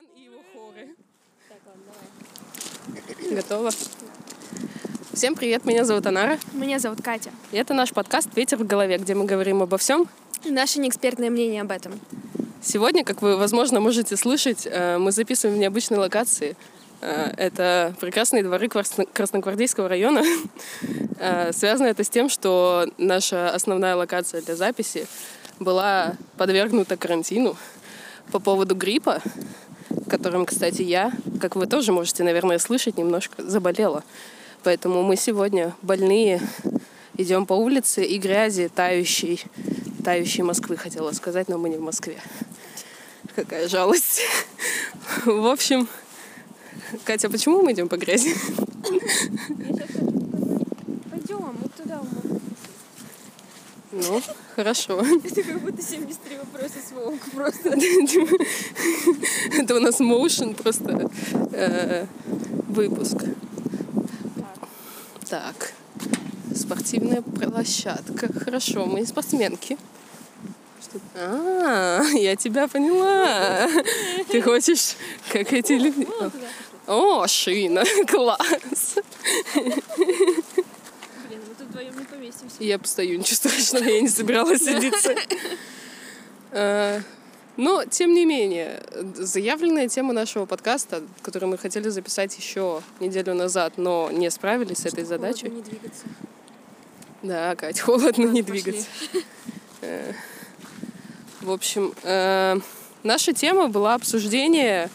Иван и его хоры. Готово? Всем привет, меня зовут Анара. Меня зовут Катя. И это наш подкаст «Ветер в голове», где мы говорим обо всем. И наше неэкспертное мнение об этом. Сегодня, как вы, возможно, можете слышать, э, мы записываем в необычной локации. Э, Это прекрасные дворы Красно- Красногвардейского района. Э, Связано это с тем, что наша основная локация для записи была подвергнута карантину по поводу гриппа, которым, кстати, я, как вы тоже можете, наверное, слышать, немножко заболела. Поэтому мы сегодня больные идем по улице и грязи тающей, тающей Москвы, хотела сказать, но мы не в Москве. Какая жалость. В общем, Катя, почему мы идем по грязи? Пойдем, вот туда. Ну, хорошо. Это как будто 73 вопроса с Волк просто. Это у нас моушен просто э, выпуск. Так, спортивная площадка. Хорошо, мы спортсменки. А, я тебя поняла. Ты хочешь, как эти люди? О, шина, класс. Блин, мы тут вдвоем Я постою, ничего страшного, я не собиралась садиться. Э, Но, тем не менее, заявленная тема нашего подкаста, которую мы хотели записать еще неделю назад, но не справились с этой задачей. Не двигаться. Да, Кать, холодно не двигаться. Э, В общем, э, наша тема была обсуждение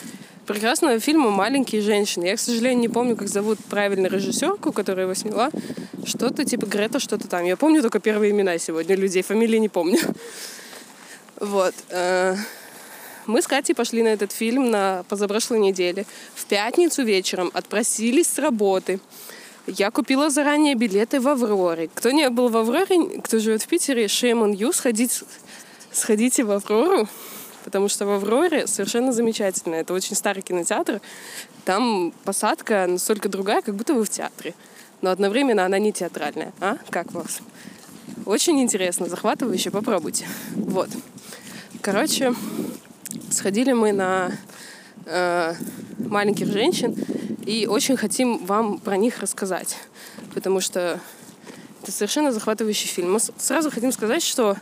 прекрасного фильма «Маленькие женщины». Я, к сожалению, не помню, как зовут правильно режиссерку, которая его сняла. Что-то типа Грета, что-то там. Я помню только первые имена сегодня людей, фамилии не помню. Вот. э, Мы с Катей пошли на этот фильм на позапрошлой неделе. В пятницу вечером отпросились с работы. Я купила заранее билеты в Авроре. Кто не был в Авроре, кто живет в Питере, shame on you, сходить, сходите в Аврору, потому что в Авроре совершенно замечательно. Это очень старый кинотеатр. Там посадка настолько другая, как будто вы в театре. Но одновременно она не театральная. А? Как вас? Очень интересно, захватывающе, попробуйте. Вот. Короче, сходили мы на э, маленьких женщин и очень хотим вам про них рассказать, потому что это совершенно захватывающий фильм. Мы сразу хотим сказать, что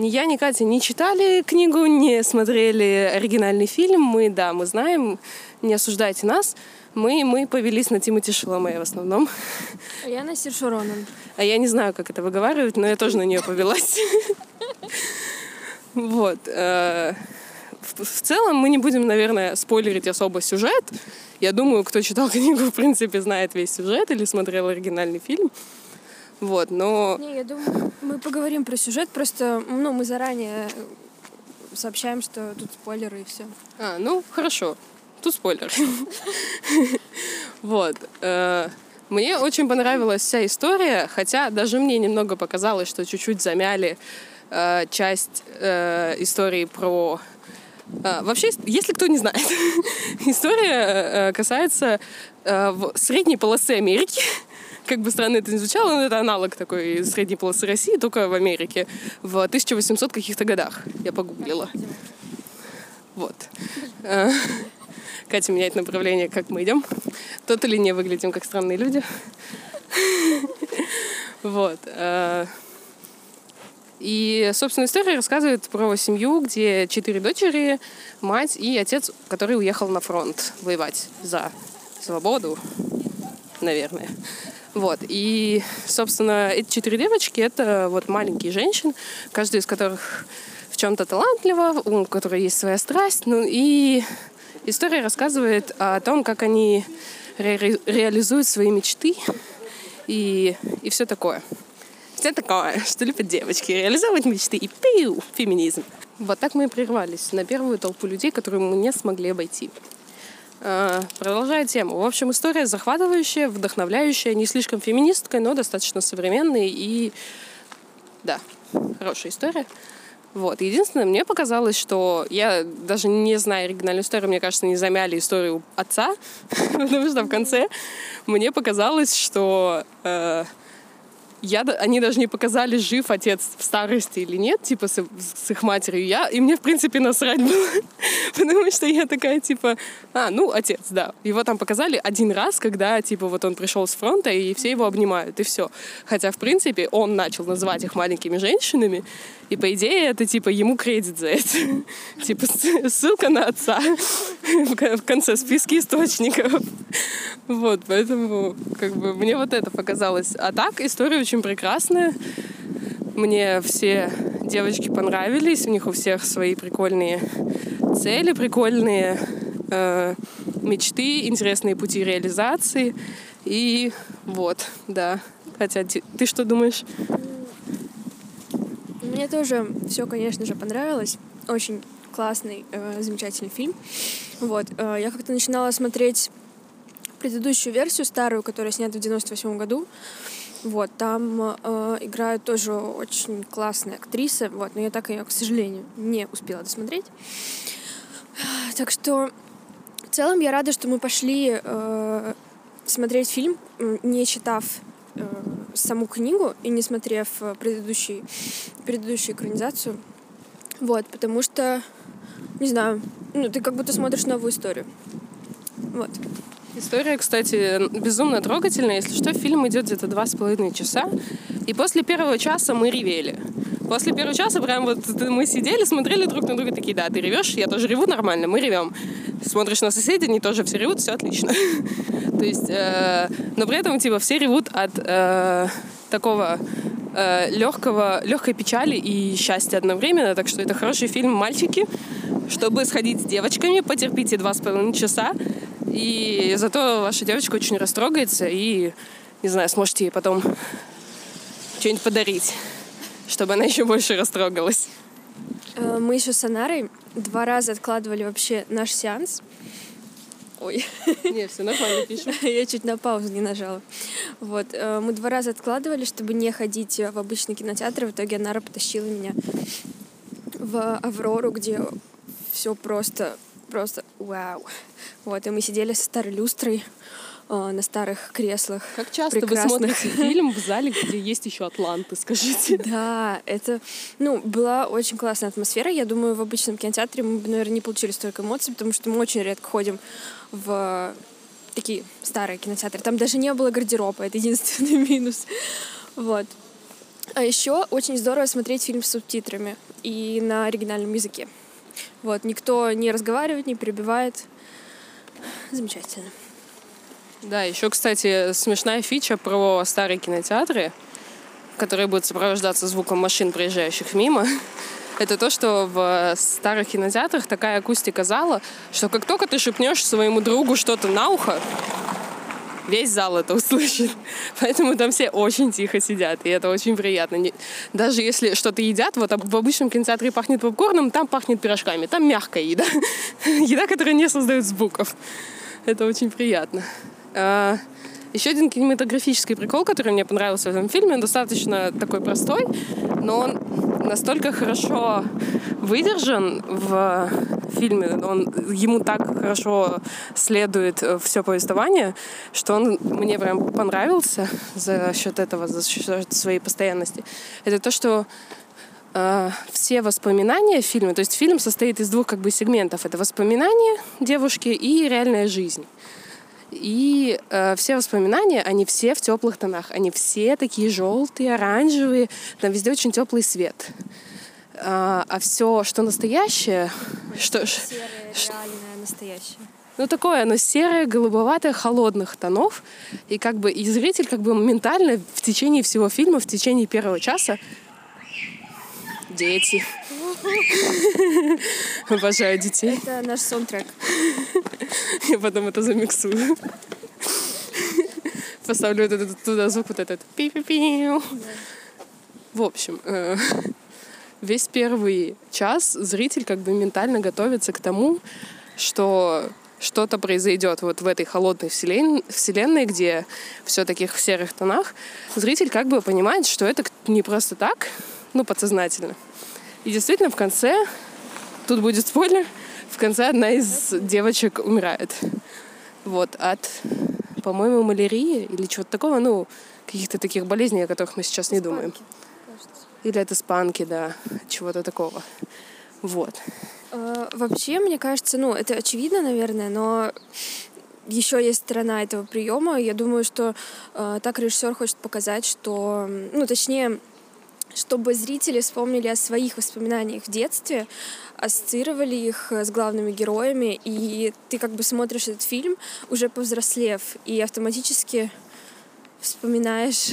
ни я, ни Катя не читали книгу, не смотрели оригинальный фильм. Мы, да, мы знаем, не осуждайте нас. Мы, мы повелись на Тимати Шаломе в основном. А я на Сиршу Ронан. А я не знаю, как это выговаривать, но я тоже на нее повелась. Вот. э, в целом мы не будем, наверное, спойлерить особо сюжет. Я думаю, кто читал книгу, в принципе, знает весь сюжет или смотрел оригинальный фильм. Вот, но... Не, я думаю, мы поговорим про сюжет, просто, ну, мы заранее сообщаем, что тут спойлеры и все. А, ну, хорошо. Тут спойлер. Вот. э, Мне очень понравилась вся история, хотя даже мне немного показалось, что чуть-чуть замяли э, часть э, истории про... э, Вообще, если кто не знает, история э, касается э, в средней полосы Америки. Как бы странно это ни звучало, но это аналог такой средней полосы России, только в Америке в 1800 каких-то годах. Я погуглила. Вот. Э, Катя меняет направление, как мы идем. Тот или не выглядим как странные люди. Вот. э, И, собственно, история рассказывает про семью, где четыре дочери, мать и отец, который уехал на фронт воевать за свободу, наверное. Вот. И, собственно, эти четыре девочки — это вот маленькие женщины, каждая из которых в чем-то талантлива, у которой есть своя страсть. Ну и история рассказывает о том, как они ре- реализуют свои мечты и, и все такое. Все такое, что любят девочки, реализовывать мечты и пиу, феминизм. Вот так мы и прервались на первую толпу людей, которую мы не смогли обойти. Э, Продолжая тему. В общем, история захватывающая, вдохновляющая, не слишком феминисткая, но достаточно современная и, да, хорошая история. Вот. Единственное, мне показалось, что я даже не знаю оригинальную историю, мне кажется, не замяли историю отца, потому что в конце мне показалось, что э, я, они даже не показали, жив отец в старости или нет, типа с, с их матерью. Я, и мне, в принципе, насрать было. Потому что я такая, типа, а, ну, отец, да. Его там показали один раз, когда, типа, вот он пришел с фронта, и все его обнимают, и все. Хотя, в принципе, он начал называть их маленькими женщинами, и, по идее, это, типа, ему кредит за это. Типа, ссылка на отца в конце списка источников. Вот, поэтому, как бы, мне вот это показалось. А так, история очень прекрасная. Мне все девочки понравились, у них у всех свои прикольные цели, прикольные э, мечты, интересные пути реализации. И вот, да. Хотя ты, что думаешь? Мне тоже все, конечно же, понравилось. Очень классный, э, замечательный фильм. Вот. Э, я как-то начинала смотреть предыдущую версию, старую, которая снята в 98 году. Вот, там э, играют тоже очень классные актрисы, вот, но я так ее, к сожалению, не успела досмотреть. Так что в целом я рада, что мы пошли э, смотреть фильм, не читав э, саму книгу и не смотрев э, предыдущий, предыдущую экранизацию. Вот, потому что, не знаю, ну, ты как будто смотришь новую историю. Вот. История, кстати, безумно трогательная. Если что, фильм идет где-то два с половиной часа. И после первого часа мы ревели. После первого часа прям вот мы сидели, смотрели друг на друга, такие, да, ты ревешь, я тоже реву нормально, мы ревем. Смотришь на соседей, они тоже все ревут, все отлично. То есть, э, но при этом, типа, все ревут от э, такого э, легкого, легкой печали и счастья одновременно. Так что это хороший фильм «Мальчики», чтобы сходить с девочками, потерпите два с половиной часа, и зато ваша девочка очень растрогается и, не знаю, сможете ей потом что-нибудь подарить, чтобы она еще больше растрогалась. Э, мы еще с Анарой два раза откладывали вообще наш сеанс. Ой. Не, все нормально пишем. Я чуть на паузу не нажала. Вот. Э, мы два раза откладывали, чтобы не ходить в обычный кинотеатр. В итоге Анара потащила меня в Аврору, где все просто просто вау. Вот, и мы сидели со старой люстрой э, на старых креслах. Как часто прекрасных. вы смотрите фильм в зале, где есть еще Атланты, скажите? Да, это, ну, была очень классная атмосфера. Я думаю, в обычном кинотеатре мы бы, наверное, не получили столько эмоций, потому что мы очень редко ходим в такие старые кинотеатры. Там даже не было гардероба, это единственный минус. Вот. А еще очень здорово смотреть фильм с субтитрами и на оригинальном языке. Вот, никто не разговаривает, не перебивает. Замечательно. Да, еще, кстати, смешная фича про старые кинотеатры, которые будут сопровождаться звуком машин, проезжающих мимо. Это то, что в старых кинотеатрах такая акустика зала, что как только ты шепнешь своему другу что-то на ухо, весь зал это услышит. Поэтому там все очень тихо сидят, и это очень приятно. Даже если что-то едят, вот в обычном кинотеатре пахнет попкорном, там пахнет пирожками, там мягкая еда. Еда, которая не создает звуков. Это очень приятно. А, еще один кинематографический прикол, который мне понравился в этом фильме, он достаточно такой простой, но он настолько хорошо выдержан в фильме, он, ему так хорошо следует э, все повествование, что он мне прям понравился за счет этого, за счет своей постоянности. Это то, что э, все воспоминания в фильме, то есть фильм состоит из двух как бы сегментов. Это воспоминания девушки и реальная жизнь. И э, все воспоминания, они все в теплых тонах. Они все такие желтые, оранжевые. Там везде очень теплый свет. А, а все, что настоящее, что серое, реальное, настоящее. Ну, такое оно серое, голубоватое, холодных тонов. И как бы и зритель как бы моментально в течение всего фильма, в течение первого часа дети. Обожаю детей. Это наш саундтрек. Я потом это замиксую. Поставлю этот, туда звук вот этот. пи-пи-пи. В общем, э, весь первый час зритель как бы ментально готовится к тому, что что-то произойдет вот в этой холодной вселенной, где все таких в серых тонах, зритель как бы понимает, что это не просто так, ну, подсознательно. И действительно в конце, тут будет спойлер, в конце одна из девочек умирает. Вот, от, по-моему, малярии или чего-то такого, ну, каких-то таких болезней, о которых мы сейчас не думаем. Или это спанки, да, чего-то такого. Вот. Э, вообще, мне кажется, ну, это очевидно, наверное, но еще есть сторона этого приема. Я думаю, что э, так режиссер хочет показать, что, ну, точнее, чтобы зрители вспомнили о своих воспоминаниях в детстве, ассоциировали их с главными героями, и ты как бы смотришь этот фильм уже повзрослев, и автоматически вспоминаешь,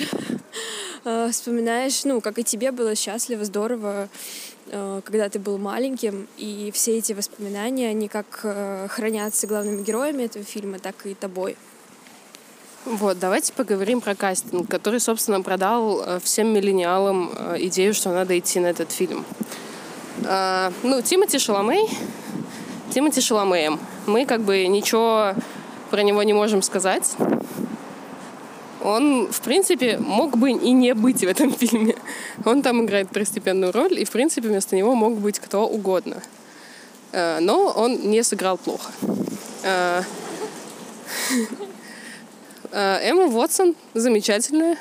э, вспоминаешь, ну, как и тебе было счастливо, здорово, э, когда ты был маленьким, и все эти воспоминания, они как э, хранятся главными героями этого фильма, так и тобой. Вот, давайте поговорим про кастинг, который, собственно, продал всем миллениалам идею, что надо идти на этот фильм. Ну, Тимати Шаламей, Тимати Шаламеем. Мы как бы ничего про него не можем сказать он, в принципе, мог бы и не быть в этом фильме. Он там играет второстепенную роль, и, в принципе, вместо него мог быть кто угодно. Э, но он не сыграл плохо. Э, э, Эмма Уотсон замечательная.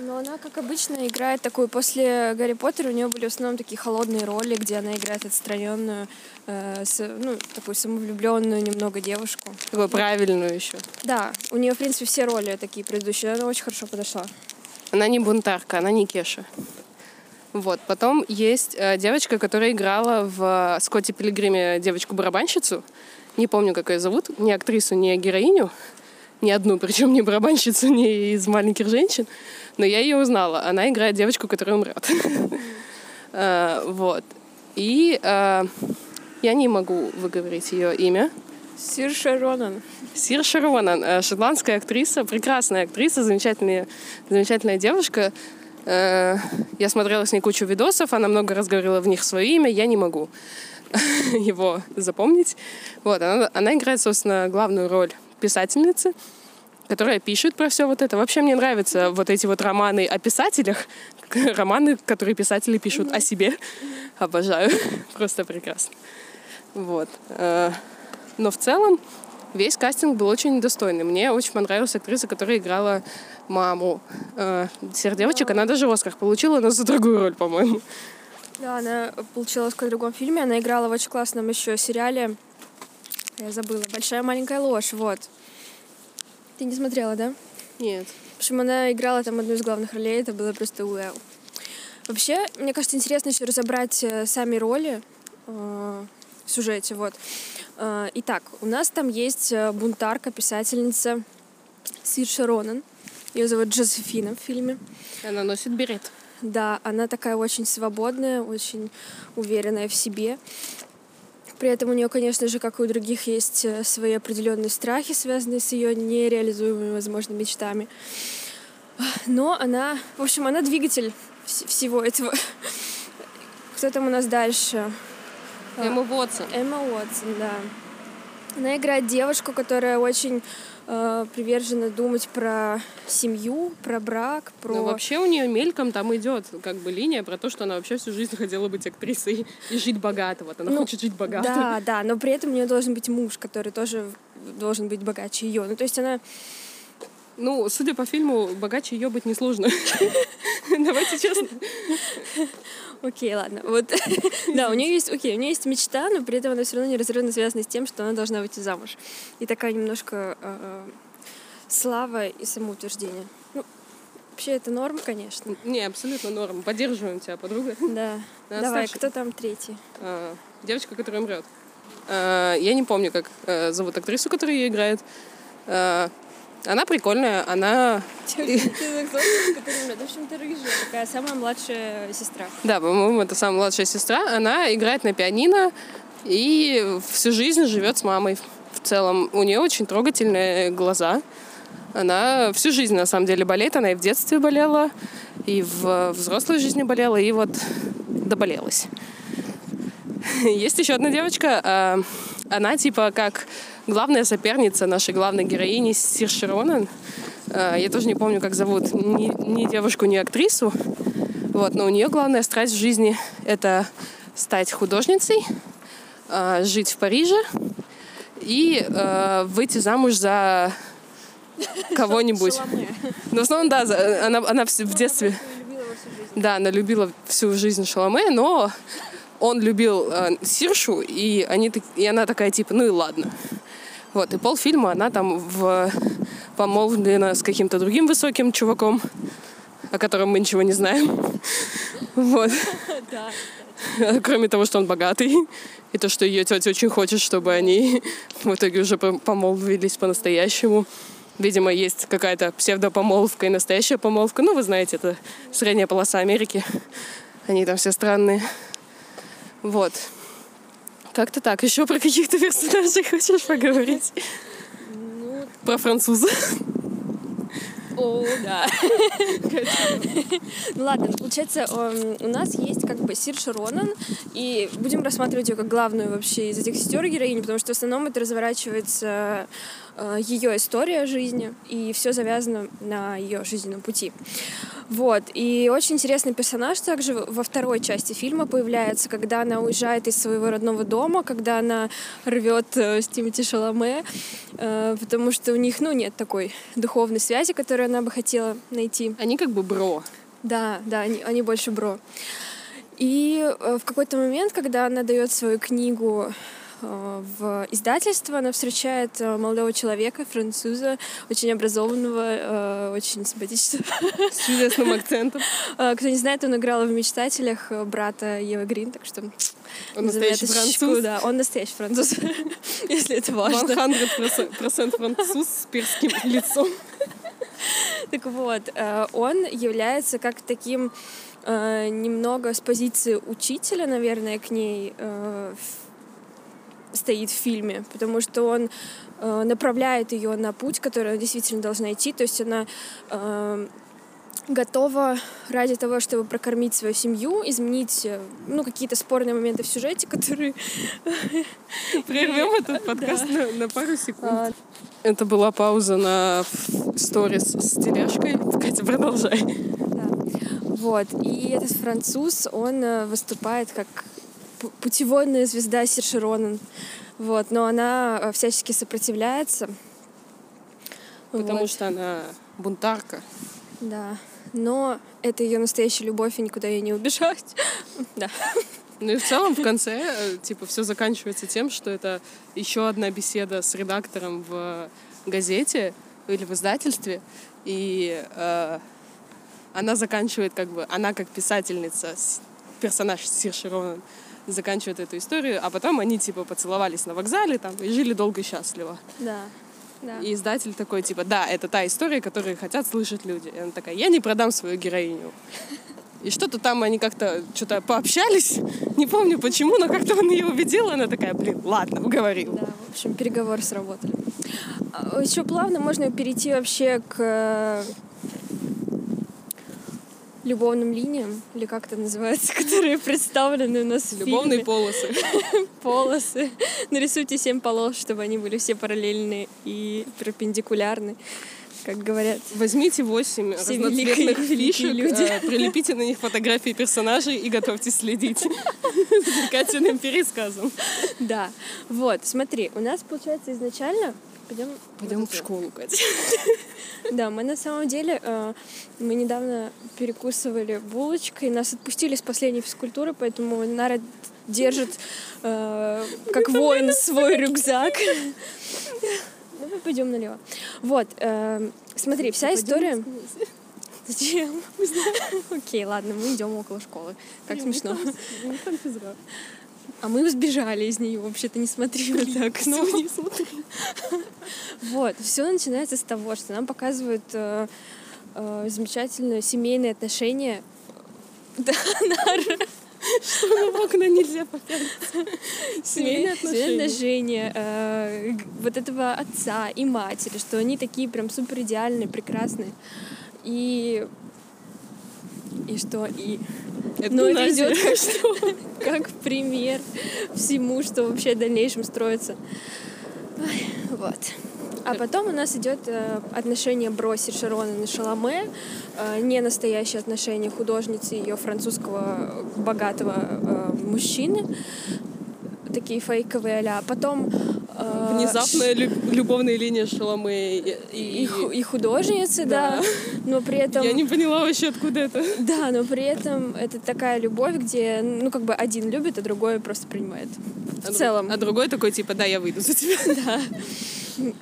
Но она, как обычно, играет такую... После Гарри Поттера у нее были в основном такие холодные роли, где она играет отстраненную, э, с, ну, такую самовлюбленную немного девушку. Такую правильную еще. Да, у нее, в принципе, все роли такие предыдущие. Она очень хорошо подошла. Она не бунтарка, она не Кеша. Вот. Потом есть э, девочка, которая играла в Скотте Пилигриме девочку-барабанщицу. Не помню, как ее зовут. Ни актрису, ни героиню. Ни одну, причем ни барабанщицу, ни из маленьких женщин но я ее узнала. Она играет девочку, которая умрет. Э, вот. И э, я не могу выговорить ее имя. Сирша Ронан. Сирша Ронан, э, шотландская актриса, прекрасная актриса, замечательная, замечательная девушка. Я смотрела с ней кучу видосов, она много раз говорила в них свое имя, я не могу его запомнить. Вот, она, она играет, собственно, главную роль писательницы которая пишет про все вот это. Вообще мне нравятся вот эти вот романы о писателях, романы, которые писатели пишут о себе. Обожаю. Просто прекрасно. Вот. Э, но в целом весь кастинг был очень достойный. Мне очень понравилась актриса, которая играла маму э, девочек. Она даже Оскар получила, но за другую роль, по-моему. Да, она получила Оскар в другом фильме. Она играла в очень классном еще сериале. Я забыла. Большая маленькая ложь. Вот. Ты не смотрела, да? Нет. В общем, она играла там одну из главных ролей, это было просто уэу. Вообще, мне кажется, интересно еще разобрать э, сами роли э, в сюжете, вот. Э, итак, у нас там есть бунтарка, писательница Сирша Ронан. Ее зовут Джозефина в фильме. Она носит берет. Да, она такая очень свободная, очень уверенная в себе. При этом у нее, конечно же, как и у других, есть э, свои определенные страхи, связанные с ее нереализуемыми, возможно, мечтами. Но она, в общем, она двигатель всего этого. Кто там у нас дальше? Эмма Уотсон. Эмма Уотсон, да. Она играет девушку, которая очень э, привержена думать про семью, про брак, про... Но вообще у нее мельком там идет как бы линия про то, что она вообще всю жизнь хотела быть актрисой и жить богато. Вот она ну, хочет жить богато. Да, да, но при этом у нее должен быть муж, который тоже должен быть богаче ее. Ну, то есть она ну, судя по фильму, богаче ее быть несложно. Давайте честно. Окей, ладно. Вот, да, у нее есть, окей, у нее есть мечта, но при этом она все равно неразрывно связана с тем, что она должна выйти замуж. И такая немножко э, слава и самоутверждение. Ну, вообще это норм, конечно. Не, абсолютно норм. Поддерживаем тебя, подруга. Да. Давай, кто там третий? А, девочка, которая умрет. А, я не помню, как а, зовут актрису, которая ее играет. А, она прикольная, она... Такая самая младшая сестра. Да, по-моему, это самая младшая сестра. Она играет на пианино и всю жизнь живет с мамой. В целом, у нее очень трогательные глаза. Она всю жизнь, на самом деле, болеет. Она и в детстве болела, и в взрослой жизни болела, и вот доболелась. Есть еще одна девочка. А, она типа как главная соперница нашей главной героини Сирши Ронан. Э, я тоже не помню, как зовут ни, ни девушку, ни актрису. Вот, но у нее главная страсть в жизни — это стать художницей, э, жить в Париже и э, выйти замуж за кого-нибудь. Ну, в основном, да, она, она в детстве... Да, она любила всю жизнь Шаломе, но он любил э, Сиршу, и, они, и она такая, типа, ну и ладно. Вот, и полфильма она там в, помолвлена с каким-то другим высоким чуваком, о котором мы ничего не знаем. Вот. Кроме того, что он богатый. И то, что ее тетя очень хочет, чтобы они в итоге уже помолвились по-настоящему. Видимо, есть какая-то псевдопомолвка и настоящая помолвка. Ну, вы знаете, это средняя полоса Америки. Они там все странные. Вот. Как-то так. Еще про каких-то персонажей хочешь поговорить? Ну, про француза. О, да. Ну ладно, получается, у нас есть как бы Сир Ронан, и будем рассматривать ее как главную вообще из этих сестер героинь, потому что в основном это разворачивается э, ее история жизни, и все завязано на ее жизненном пути. Вот. И очень интересный персонаж также во второй части фильма появляется, когда она уезжает из своего родного дома, когда она рвет э, с Тимати Шаломе, потому что у них, ну, нет такой духовной связи, которую она бы хотела найти. Они как бы бро. Да, да, они, они больше бро. И э, в какой-то момент, когда она дает свою книгу Э, в издательство. Она встречает э, молодого человека, француза, очень образованного, э, очень симпатичного. С чудесным акцентом. Кто не знает, он играл в «Мечтателях» брата Евы Грин, так что... Он настоящий француз? Да, он настоящий француз, если это важно. 100% француз с перским лицом. Так вот, он является как таким немного с позиции учителя, наверное, к ней стоит в фильме, потому что он э, направляет ее на путь, который она действительно должна идти. То есть она э, готова ради того, чтобы прокормить свою семью, изменить э, ну, какие-то спорные моменты в сюжете, которые... Прервем этот подкаст да. на, на пару секунд. А... Это была пауза на сторис с тележкой. Катя, продолжай. Да. Вот. И этот француз, он э, выступает как путеводная звезда Сирши Ронан. Вот, но она э, всячески сопротивляется. Потому вот. что она бунтарка. Да. Но это ее настоящая любовь, и никуда ей не убежать. да. Ну и в целом в конце, э, типа, все заканчивается тем, что это еще одна беседа с редактором в газете или в издательстве, и э, она заканчивает как бы, она как писательница, персонаж Сирши Ронан, заканчивают эту историю, а потом они типа поцеловались на вокзале там и жили долго и счастливо. Да. Да. И издатель такой, типа, да, это та история, которую хотят слышать люди. И она такая, я не продам свою героиню. И что-то там они как-то что-то пообщались. Не помню почему, но как-то он ее убедил. Она такая, блин, ладно, уговорил. Да, в общем, переговоры сработали. А, Еще плавно можно перейти вообще к любовным линиям, или как это называется, которые представлены у нас в Любовные полосы. Полосы. Нарисуйте семь полос, чтобы они были все параллельные и перпендикулярны как говорят. Возьмите восемь разноцветных фишек, люди. Э, прилепите на них фотографии персонажей и готовьтесь следить за Катиным пересказом. Да. Вот, смотри, у нас, получается, изначально Пойдем, Пойдем в школу, Катя. Да, мы на самом деле, э, мы недавно перекусывали булочкой, нас отпустили с последней физкультуры, поэтому Нара держит э, как воин свой рюкзак. Ну, мы пойдем налево. Вот, э, смотри, вся история... Зачем? Окей, ладно, мы идем около школы. Как смешно. А мы сбежали из нее, вообще-то не смотри в это окно. Не смотри. Вот, все начинается с того, что нам показывают э, э, замечательные семейные отношения. Да, Что на окна нельзя попялиться. Семейные отношения. Э, вот этого отца и матери, что они такие прям супер идеальные, прекрасные. И и что и это но это идет как, как пример всему, что вообще в дальнейшем строится. Вот. А потом у нас идет э, отношение Броси Шарона и Шаломе, э, не настоящие отношения художницы ее французского богатого э, мужчины, такие фейковые а Потом А, Внезапная лю- любовная линия Шаломе и, и, и художницы, да. Да. Но при этом... Я не поняла вообще, откуда это. Да, но при этом это такая любовь, где, ну, как бы один любит, а другой просто принимает. В А целом. А другой такой, типа, да, я выйду за тебя.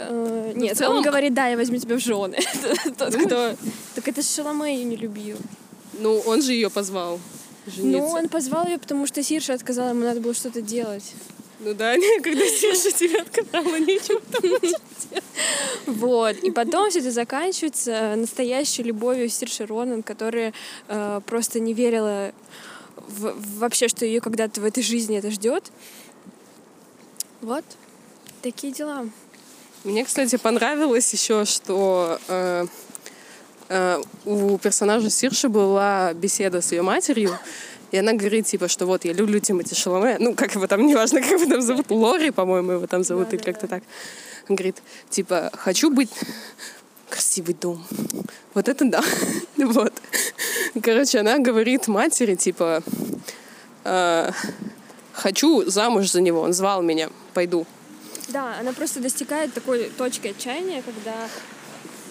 Э, Ну, Нет, в целом- он говорит, да, я возьму тебя в жены. Тот, Ну. кто... Так это Шаломе ее не любил. Ну, он же ее позвал. Ну, жениться. он позвал ее, потому что Сирша отказала, ему надо было что-то делать. Ну да, когда Сеша тебя отказала, нечего там Вот. И потом все это заканчивается настоящей любовью Сирши Ронан, которая э, просто не верила в- вообще, что ее когда-то в этой жизни это ждет. Вот. Такие дела. Мне, кстати, понравилось еще, что э, э, у персонажа Сирши была беседа с ее матерью, и она говорит, типа, что вот, я люблю Тимати Шаломе, ну, как его там, неважно, как его там зовут, Лори, по-моему, его там зовут, или как-то так. Он говорит, типа, хочу быть красивый дом. Вот это да. вот. Короче, она говорит матери, типа, э, хочу замуж за него, он звал меня, пойду. Да, она просто достигает такой точки отчаяния, когда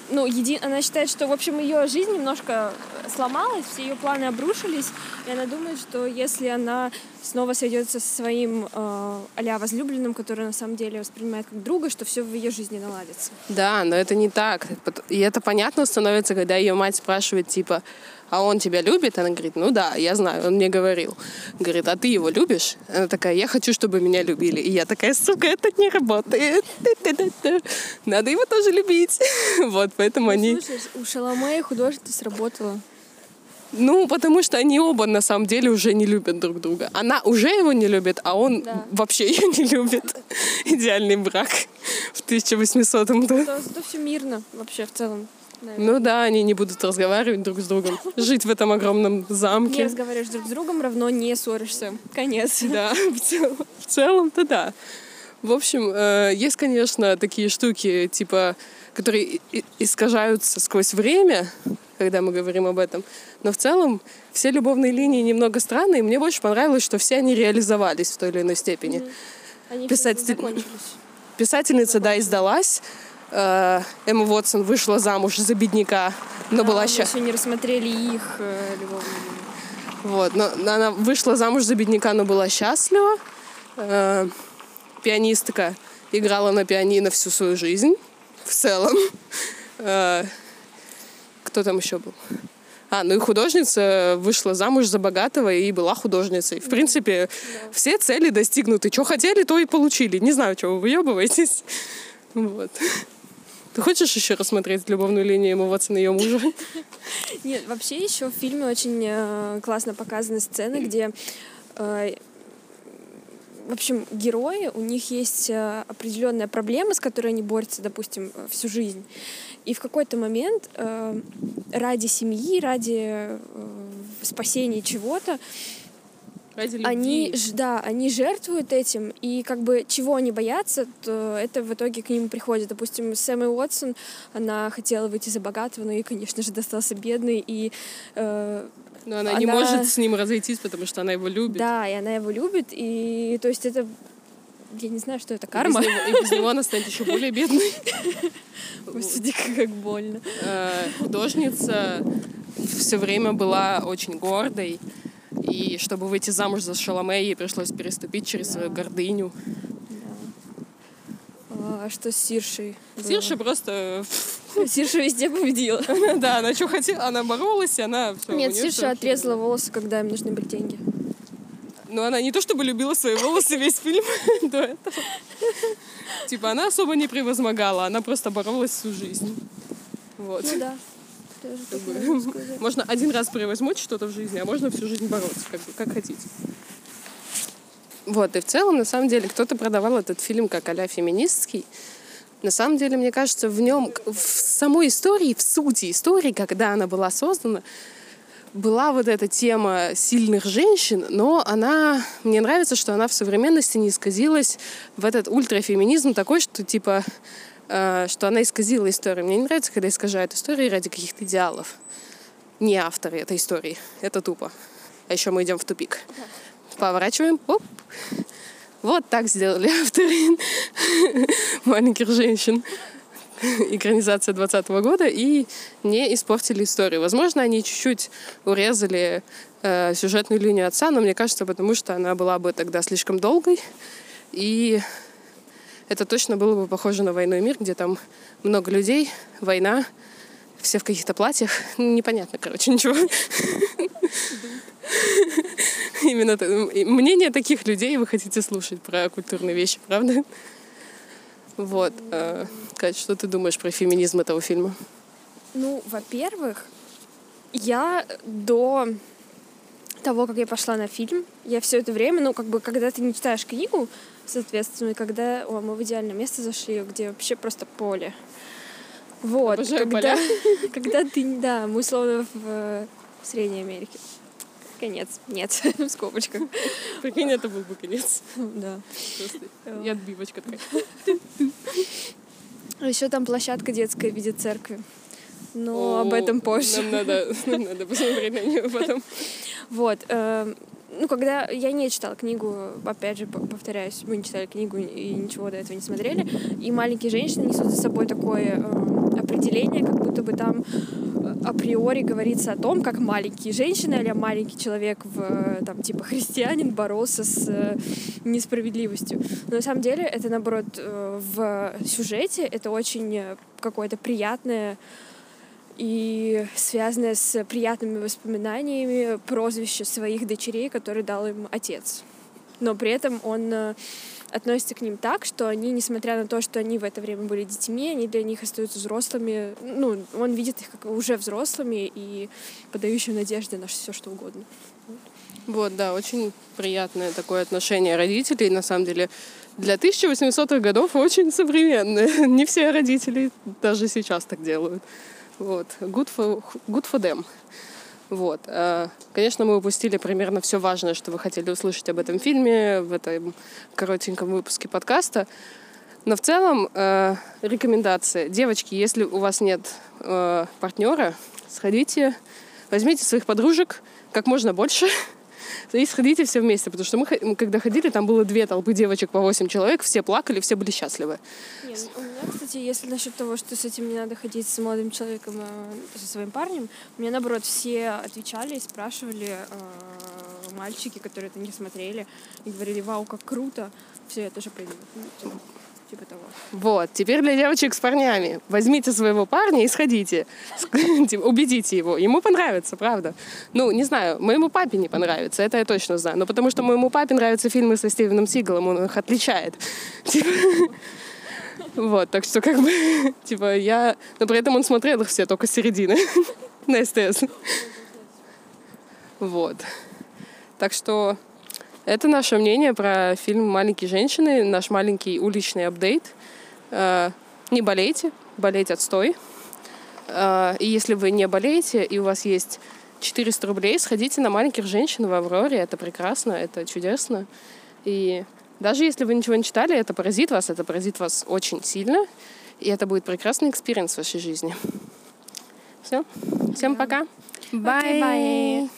ну, еди... она считает, что, в общем, ее жизнь немножко сломалась, все ее планы обрушились, и она думает, что если она снова сойдется со своим э, а возлюбленным, который на самом деле воспринимает как друга, что все в ее жизни наладится. Да, но это не так. И это понятно становится, когда ее мать спрашивает, типа, а он тебя любит? Она говорит, ну да, я знаю, он мне говорил. Говорит, а ты его любишь? Она такая, я хочу, чтобы меня любили. И я такая, сука, это не работает. Надо его тоже любить. Вот, поэтому они... Ну, Слушай, у Шаломе художество сработало. Ну, потому что они оба на самом деле уже не любят друг друга. Она уже его не любит, а он Да. вообще ее не любит. Идеальный брак в 1800 году. Зато, зато все мирно вообще в целом. наверное. Ну да, они не будут разговаривать друг с другом, жить в этом огромном Не замке. разговариваешь друг с другом, равно не ссоришься. Конец. Да, в целом, в целом-то да. В общем, э, есть, конечно, такие штуки, типа, которые искажаются сквозь время, когда мы говорим об этом. Но в целом все любовные линии немного странные. Мне больше понравилось, что все они реализовались в той или иной степени. Они закончились. Писательница, да, издалась. Э, Эмма Уотсон вышла замуж за бедняка, но Да, была счастлива. еще не рассмотрели их э, любовную линию. Вот, но но она вышла замуж за бедняка, но была счастлива. Э, пианистка играла на пианино всю свою жизнь в целом. Э, кто там еще был? А, ну и художница вышла замуж за богатого и была художницей. В принципе, все цели достигнуты. Что хотели, то и получили. Не знаю, чего вы выебываетесь. Вот. Ты хочешь еще рассмотреть любовную линию Уотсон и ее мужа? Нет, вообще еще в фильме очень э, классно показаны сцены, где э, в общем, герои, у них есть э, определенная проблема, с которой они борются, допустим, э, всю жизнь. И в какой-то момент э, ради семьи, ради э, спасения чего-то, Ради они, любви. ж- да, они жертвуют этим, и как бы чего они боятся, то это в итоге к ним приходит. Допустим, Сэм Уотсон, она хотела выйти за богатого, но ей, конечно же, достался бедный, и э, Но она, не Она- может с ним разойтись, потому что она его любит. да, и она его любит, и то есть это, я не знаю, что это И карма. без, него, и без него она станет еще более бедной. Господи, как больно. Э, Художница все время была очень гордой. И чтобы выйти замуж за Шаломе, ей пришлось переступить через свою гордыню. А что с Сиршей? Сирша просто... Сирша везде победила. Да, она что хотела, она боролась, и она... Нет, Сирша отрезала волосы, когда им нужны были деньги. Но она не то чтобы любила свои волосы весь фильм до этого. Типа она особо не превозмогала, она просто боролась всю жизнь. Вот. Ну да. Можно один раз превозмочь что-то в жизни, а можно всю жизнь бороться, как, как хотите. Вот, и в целом, на самом деле, кто-то продавал этот фильм как а феминистский. На самом деле, мне кажется, в нем, в самой истории, в сути истории, когда она была создана, была вот эта тема сильных женщин, но она, мне нравится, что она в современности не исказилась в этот ультрафеминизм такой, что типа, э, что она исказила историю. Мне не нравится, когда искажают истории ради каких-то идеалов. Не авторы этой истории. Это тупо. А еще мы идем в тупик. Поворачиваем. Оп. Вот так сделали авторы маленьких женщин экранизация 2020 года и не испортили историю. Возможно, они чуть-чуть урезали э, сюжетную линию отца, но мне кажется, потому что она была бы тогда слишком долгой. И это точно было бы похоже на «Войну и мир», где там много людей, война, все в каких-то платьях. Непонятно, короче, ничего. Именно мнение таких людей вы хотите слушать про культурные вещи, правда? Вот. Э, Кать, что ты думаешь про феминизм этого фильма? Ну, во-первых, я до того, как я пошла на фильм, я все это время, ну, как бы, когда ты не читаешь книгу, соответственно, когда... О, мы в идеальное место зашли, где вообще просто поле. Вот. Обожаю когда, поля. когда ты... Да, мы словно в, в Средней Америке. Конец. Нет, в скобочках. Прикинь, это был бы конец. Да. Просто и отбивочка такая. Еще там площадка детская в виде церкви. Но О, об этом позже. Нам надо, нам надо посмотреть на нее потом. Вот. эм, ну, когда я не читала книгу, опять же, повторяюсь, мы не читали книгу и ничего до этого не смотрели, и маленькие женщины несут за собой такое эм, определение, как будто бы там э, априори говорится о том, как маленькие женщины или маленький человек в э, там типа христианин боролся с э, несправедливостью. Но на самом деле это наоборот э, в сюжете это очень какое-то приятное и связанное с приятными воспоминаниями прозвище своих дочерей, которые дал им отец. Но при этом он относится к ним так, что они, несмотря на то, что они в это время были детьми, они для них остаются взрослыми. Ну, он видит их как уже взрослыми и подающими надежды на все что угодно. Вот, да, очень приятное такое отношение родителей, на самом деле. Для 1800-х годов очень современное. Не все родители даже сейчас так делают. Вот. Good for, good for them. Вот. А, Конечно, мы упустили примерно все важное, что вы хотели услышать об этом фильме в этом коротеньком выпуске подкаста. Но в целом э, рекомендация. Девочки, если у вас нет э, партнера, сходите, возьмите своих подружек как можно больше и сходите все вместе. Потому что мы, когда ходили, там было две толпы девочек по 8 человек, все плакали, все были счастливы. Не, ну, у меня, кстати, если насчет того, что с этим не надо ходить с молодым человеком, э, со своим парнем, у меня, наоборот, все отвечали и спрашивали э, мальчики, которые это не смотрели, и говорили, вау, как круто. Все, я тоже пойду. Типа, того. Вот, теперь для девочек с парнями. Возьмите своего парня и сходите. Типа, Убедите его. Ему понравится, правда. Ну, не знаю, моему папе не понравится, это я точно знаю. Но потому что моему папе нравятся фильмы со Стивеном Сигалом, он их отличает. Типа, Вот, так что как бы, типа, я... Но при этом он смотрел их все только с середины на СТС. Вот. Так что это наше мнение про фильм «Маленькие женщины», наш маленький уличный апдейт. Э, Не болейте, болеть отстой. Э, И если вы не болеете, и у вас есть 400 рублей, сходите на «Маленьких женщин» в «Авроре». Это прекрасно, это чудесно. И даже если вы ничего не читали, это поразит вас, это поразит вас очень сильно. И это будет прекрасный experience в вашей жизни. Все. Всем пока. Bye.